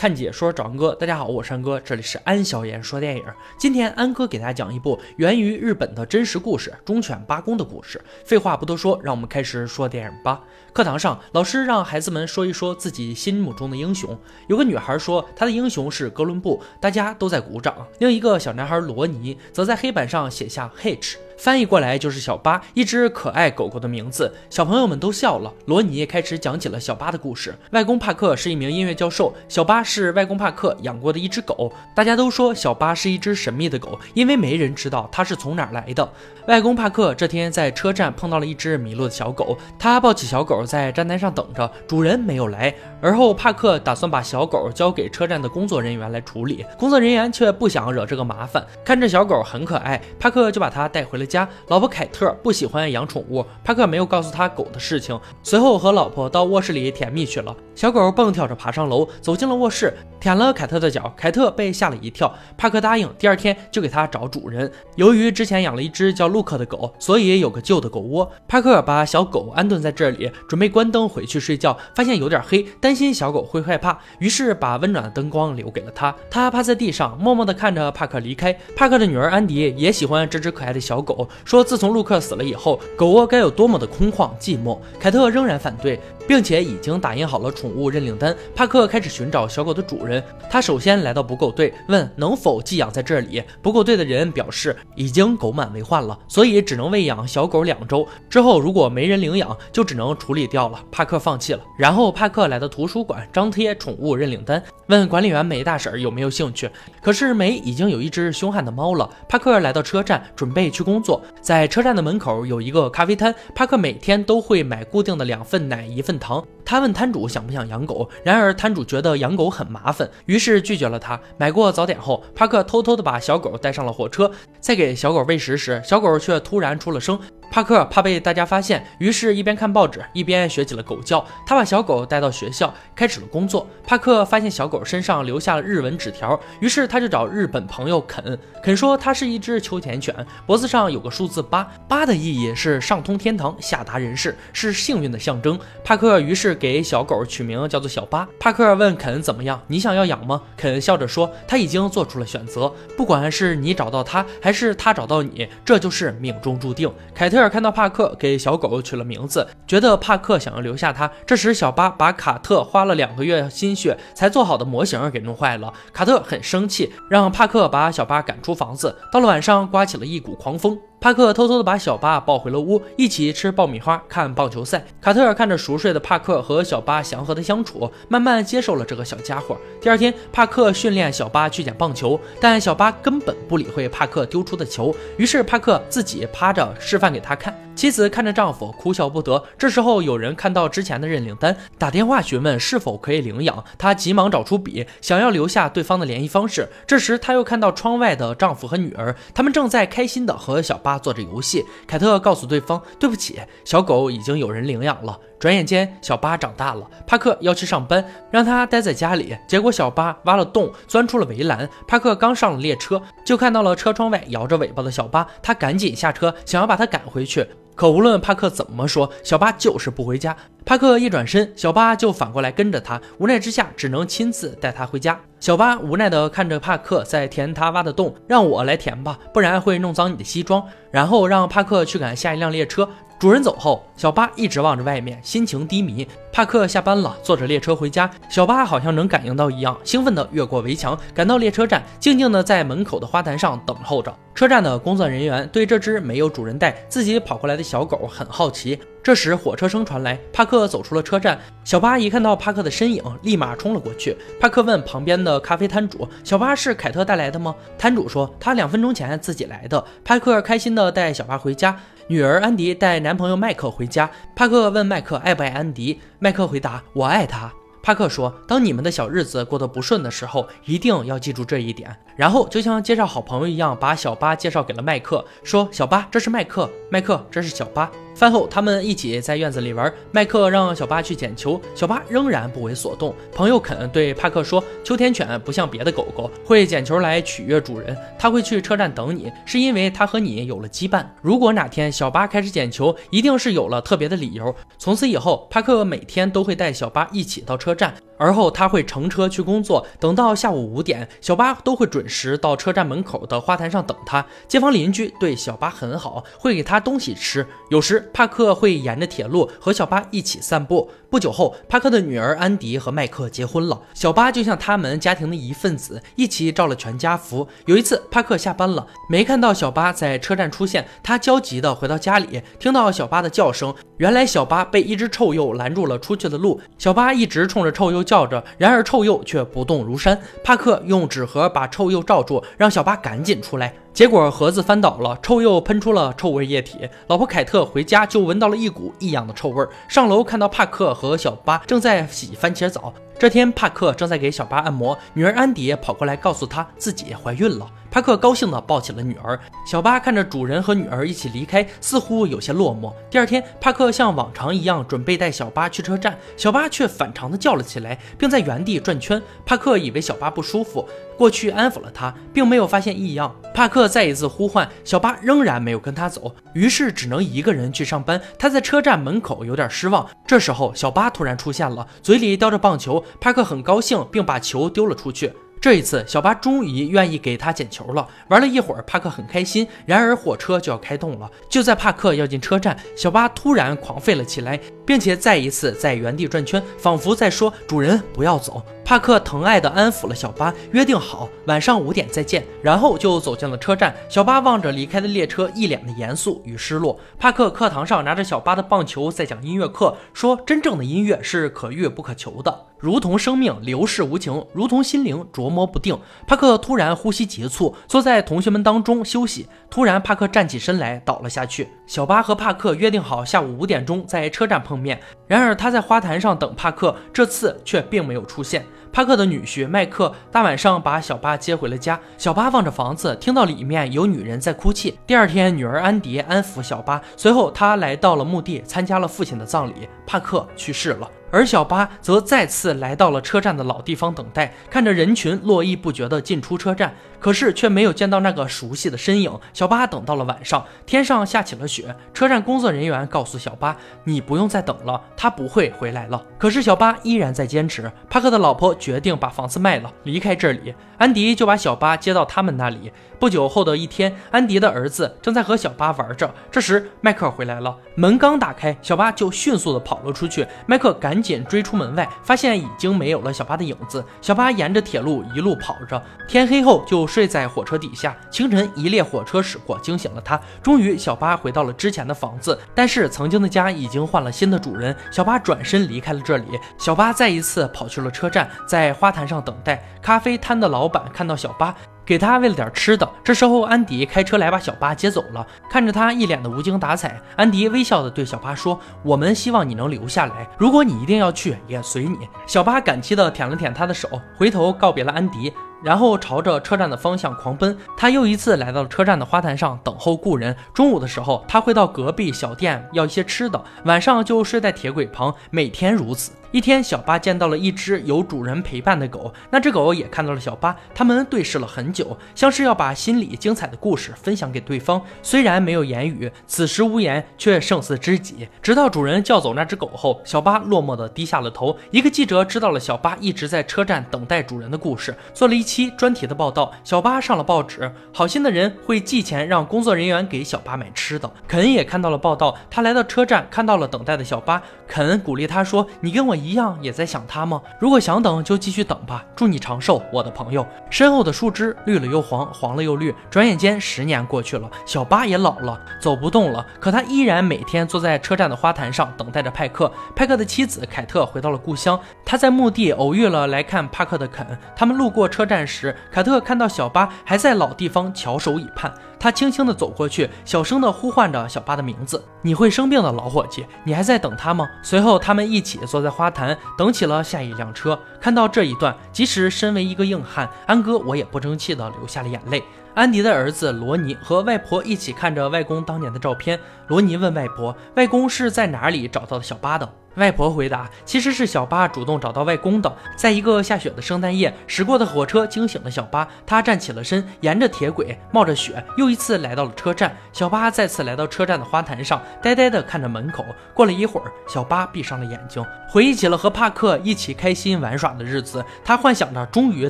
看解说找安哥，大家好，我是安哥，这里是安小言说电影。今天安哥给大家讲一部源于日本的真实故事——忠犬八公的故事。废话不多说，让我们开始说电影吧。课堂上，老师让孩子们说一说自己心目中的英雄。有个女孩说她的英雄是哥伦布，大家都在鼓掌。另一个小男孩罗尼则在黑板上写下 H。翻译过来就是小巴，一只可爱狗狗的名字。小朋友们都笑了。罗尼开始讲起了小巴的故事。外公帕克是一名音乐教授，小巴是外公帕克养过的一只狗。大家都说小巴是一只神秘的狗，因为没人知道它是从哪儿来的。外公帕克这天在车站碰到了一只迷路的小狗，他抱起小狗在站台上等着，主人没有来。而后帕克打算把小狗交给车站的工作人员来处理，工作人员却不想惹这个麻烦，看着小狗很可爱，帕克就把它带回了。家老婆凯特不喜欢养宠物，帕克没有告诉他狗的事情，随后和老婆到卧室里甜蜜去了。小狗蹦跳着爬上楼，走进了卧室，舔了凯特的脚，凯特被吓了一跳。帕克答应第二天就给他找主人。由于之前养了一只叫路克的狗，所以有个旧的狗窝。帕克把小狗安顿在这里，准备关灯回去睡觉，发现有点黑，担心小狗会害怕，于是把温暖的灯光留给了他。他趴在地上，默默地看着帕克离开。帕克的女儿安迪也喜欢这只可爱的小狗。说自从陆克死了以后，狗窝该有多么的空旷寂寞。凯特仍然反对，并且已经打印好了宠物认领单。帕克开始寻找小狗的主人。他首先来到捕狗队，问能否寄养在这里。捕狗队的人表示已经狗满为患了，所以只能喂养小狗两周。之后如果没人领养，就只能处理掉了。帕克放弃了。然后帕克来到图书馆，张贴宠物认领单，问管理员梅大婶有没有兴趣。可是梅已经有一只凶悍的猫了。帕克来到车站，准备去公工作。在车站的门口有一个咖啡摊，帕克每天都会买固定的两份奶一份糖。他问摊主想不想养狗，然而摊主觉得养狗很麻烦，于是拒绝了他。买过早点后，帕克偷偷的把小狗带上了火车，在给小狗喂食时，小狗却突然出了声。帕克怕被大家发现，于是一边看报纸一边学起了狗叫。他把小狗带到学校，开始了工作。帕克发现小狗身上留下了日文纸条，于是他就找日本朋友肯。肯说他是一只秋田犬，脖子上有个数字八，八的意义是上通天堂，下达人世，是幸运的象征。帕克于是给小狗取名叫做小八。帕克问肯怎么样，你想要养吗？肯笑着说他已经做出了选择，不管是你找到他，还是他找到你，这就是命中注定。凯特。尔看到帕克给小狗取了名字，觉得帕克想要留下它。这时，小巴把卡特花了两个月心血才做好的模型给弄坏了。卡特很生气，让帕克把小巴赶出房子。到了晚上，刮起了一股狂风。帕克偷偷的把小巴抱回了屋，一起吃爆米花，看棒球赛。卡特看着熟睡的帕克和小巴祥和的相处，慢慢接受了这个小家伙。第二天，帕克训练小巴去捡棒球，但小巴根本不理会帕克丢出的球，于是帕克自己趴着示范给他看。妻子看着丈夫哭笑不得。这时候有人看到之前的认领单，打电话询问是否可以领养。她急忙找出笔，想要留下对方的联系方式。这时她又看到窗外的丈夫和女儿，他们正在开心的和小巴做着游戏。凯特告诉对方：“对不起，小狗已经有人领养了。”转眼间，小巴长大了。帕克要去上班，让他待在家里。结果小巴挖了洞，钻出了围栏。帕克刚上了列车，就看到了车窗外摇着尾巴的小巴，他赶紧下车，想要把他赶回去。可无论帕克怎么说，小巴就是不回家。帕克一转身，小巴就反过来跟着他。无奈之下，只能亲自带他回家。小巴无奈地看着帕克在填他挖的洞，让我来填吧，不然会弄脏你的西装。然后让帕克去赶下一辆列车。主人走后，小巴一直望着外面，心情低迷。帕克下班了，坐着列车回家。小巴好像能感应到一样，兴奋地越过围墙，赶到列车站，静静地在门口的花坛上等候着。车站的工作人员对这只没有主人带、自己跑过来的小狗很好奇。这时，火车声传来，帕克走出了车站。小巴一看到帕克的身影，立马冲了过去。帕克问旁边的咖啡摊主：“小巴是凯特带来的吗？”摊主说：“他两分钟前自己来的。”帕克开心地带小巴回家。女儿安迪带男朋友迈克回家。帕克问迈克爱不爱安迪，迈克回答：“我爱他。”帕克说：“当你们的小日子过得不顺的时候，一定要记住这一点。”然后就像介绍好朋友一样，把小巴介绍给了麦克，说：“小巴，这是麦克。麦克，这是小巴。”饭后，他们一起在院子里玩。麦克让小巴去捡球，小巴仍然不为所动。朋友肯对帕克说：“秋田犬不像别的狗狗，会捡球来取悦主人。他会去车站等你，是因为他和你有了羁绊。如果哪天小巴开始捡球，一定是有了特别的理由。”从此以后，帕克每天都会带小巴一起到车。车站。而后他会乘车去工作，等到下午五点，小巴都会准时到车站门口的花坛上等他。街坊邻居对小巴很好，会给他东西吃。有时帕克会沿着铁路和小巴一起散步。不久后，帕克的女儿安迪和麦克结婚了，小巴就像他们家庭的一份子，一起照了全家福。有一次，帕克下班了，没看到小巴在车站出现，他焦急地回到家里，听到小巴的叫声，原来小巴被一只臭鼬拦住了出去的路。小巴一直冲冲着臭鼬。叫着，然而臭鼬却不动如山。帕克用纸盒把臭鼬罩住，让小巴赶紧出来。结果盒子翻倒了，臭鼬喷出了臭味液体。老婆凯特回家就闻到了一股异样的臭味儿，上楼看到帕克和小巴正在洗番茄澡。这天，帕克正在给小巴按摩，女儿安迪跑过来告诉他自己怀孕了。帕克高兴地抱起了女儿，小巴看着主人和女儿一起离开，似乎有些落寞。第二天，帕克像往常一样准备带小巴去车站，小巴却反常地叫了起来，并在原地转圈。帕克以为小巴不舒服，过去安抚了他，并没有发现异样。帕克再一次呼唤，小巴仍然没有跟他走，于是只能一个人去上班。他在车站门口有点失望。这时候，小巴突然出现了，嘴里叼着棒球。帕克很高兴，并把球丢了出去。这一次，小巴终于愿意给他捡球了。玩了一会儿，帕克很开心。然而，火车就要开动了。就在帕克要进车站，小巴突然狂吠了起来，并且再一次在原地转圈，仿佛在说：“主人，不要走。”帕克疼爱地安抚了小巴，约定好晚上五点再见，然后就走进了车站。小巴望着离开的列车，一脸的严肃与失落。帕克课堂上拿着小巴的棒球在讲音乐课，说：“真正的音乐是可遇不可求的，如同生命流逝无情，如同心灵琢磨不定。”帕克突然呼吸急促，坐在同学们当中休息。突然，帕克站起身来，倒了下去。小巴和帕克约定好下午五点钟在车站碰面，然而他在花坛上等帕克，这次却并没有出现。帕克的女婿麦克大晚上把小巴接回了家。小巴望着房子，听到里面有女人在哭泣。第二天，女儿安迪安抚小巴，随后他来到了墓地，参加了父亲的葬礼。帕克去世了。而小巴则再次来到了车站的老地方等待，看着人群络绎不绝地进出车站，可是却没有见到那个熟悉的身影。小巴等到了晚上，天上下起了雪。车站工作人员告诉小巴：“你不用再等了，他不会回来了。”可是小巴依然在坚持。帕克的老婆决定把房子卖了，离开这里。安迪就把小巴接到他们那里。不久后的一天，安迪的儿子正在和小巴玩着，这时迈克回来了。门刚打开，小巴就迅速地跑了出去。迈克赶。紧追出门外，发现已经没有了小巴的影子。小巴沿着铁路一路跑着，天黑后就睡在火车底下。清晨，一列火车驶过，惊醒了他。终于，小巴回到了之前的房子，但是曾经的家已经换了新的主人。小巴转身离开了这里。小巴再一次跑去了车站，在花坛上等待。咖啡摊的老板看到小巴。给他喂了点吃的。这时候，安迪开车来把小巴接走了。看着他一脸的无精打采，安迪微笑的对小巴说：“我们希望你能留下来。如果你一定要去，也随你。”小巴感激的舔了舔他的手，回头告别了安迪。然后朝着车站的方向狂奔。他又一次来到了车站的花坛上等候故人。中午的时候，他会到隔壁小店要一些吃的，晚上就睡在铁轨旁，每天如此。一天，小巴见到了一只有主人陪伴的狗，那只狗也看到了小巴，他们对视了很久，像是要把心里精彩的故事分享给对方。虽然没有言语，此时无言却胜似知己。直到主人叫走那只狗后，小巴落寞地低下了头。一个记者知道了小巴一直在车站等待主人的故事，做了一。期专题的报道，小巴上了报纸。好心的人会寄钱让工作人员给小巴买吃的。肯也看到了报道，他来到车站，看到了等待的小巴。肯鼓励他说：“你跟我一样也在想他吗？如果想等，就继续等吧。祝你长寿，我的朋友。”身后的树枝绿了又黄，黄了又绿。转眼间，十年过去了，小巴也老了，走不动了。可他依然每天坐在车站的花坛上，等待着派克。派克的妻子凯特回到了故乡。他在墓地偶遇了来看帕克的肯。他们路过车站。时，凯特看到小巴还在老地方翘首以盼，他轻轻地走过去，小声地呼唤着小巴的名字：“你会生病的，老伙计，你还在等他吗？”随后，他们一起坐在花坛，等起了下一辆车。看到这一段，即使身为一个硬汉，安哥我也不争气地流下了眼泪。安迪的儿子罗尼和外婆一起看着外公当年的照片。罗尼问外婆：“外公是在哪里找到的小巴的？”外婆回答：“其实是小巴主动找到外公的。在一个下雪的圣诞夜，驶过的火车惊醒了小巴，他站起了身，沿着铁轨冒着雪，又一次来到了车站。小巴再次来到车站的花坛上，呆呆地看着门口。过了一会儿，小巴闭上了眼睛，回忆起了和帕克一起开心玩耍的日子。他幻想着终于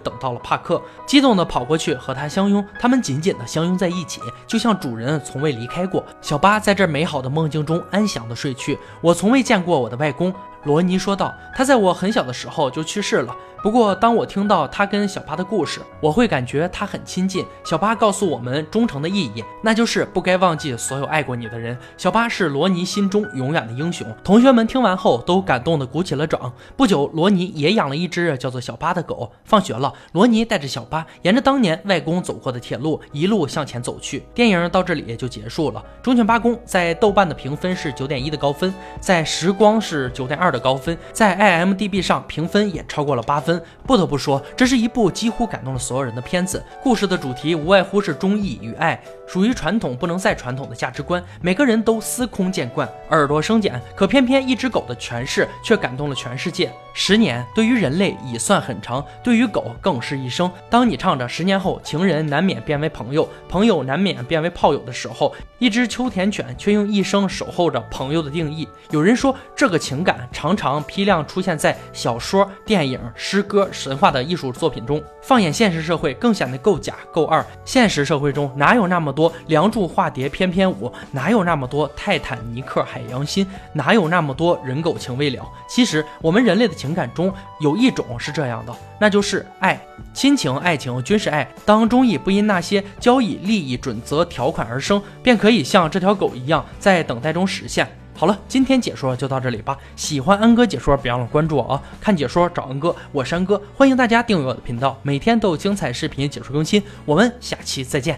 等到了帕克，激动地跑过去和他相拥。他们紧紧地相拥在一起，就像主人从未离开过。小巴在这美好的梦境中安详地睡去。我从未见过我的外公。”罗尼说道：“他在我很小的时候就去世了。”不过，当我听到他跟小巴的故事，我会感觉他很亲近。小巴告诉我们忠诚的意义，那就是不该忘记所有爱过你的人。小巴是罗尼心中永远的英雄。同学们听完后都感动的鼓起了掌。不久，罗尼也养了一只叫做小巴的狗。放学了，罗尼带着小巴沿着当年外公走过的铁路一路向前走去。电影到这里就结束了。忠犬八公在豆瓣的评分是九点一的高分，在时光是九点二的高分，在 IMDB 上评分也超过了八分。不得不说，这是一部几乎感动了所有人的片子。故事的主题无外乎是忠义与爱，属于传统不能再传统的价值观，每个人都司空见惯，耳朵生茧。可偏偏一只狗的诠释却感动了全世界。十年对于人类已算很长，对于狗更是一生。当你唱着“十年后，情人难免变为朋友，朋友难免变为炮友”的时候，一只秋田犬却用一生守候着朋友的定义。有人说，这个情感常常批量出现在小说、电影、诗歌、神话的艺术作品中。放眼现实社会，更显得够假、够二。现实社会中哪有那么多多梁祝化蝶翩翩舞？哪有那么多泰坦尼克海洋心？哪有那么多人狗情未了？其实，我们人类的。情感中有一种是这样的，那就是爱，亲情、爱情均是爱。当忠义不因那些交易利益准则条款而生，便可以像这条狗一样，在等待中实现。好了，今天解说就到这里吧。喜欢安哥解说，别忘了关注我啊！看解说找安哥，我是安哥，欢迎大家订阅我的频道，每天都有精彩视频解说更新。我们下期再见。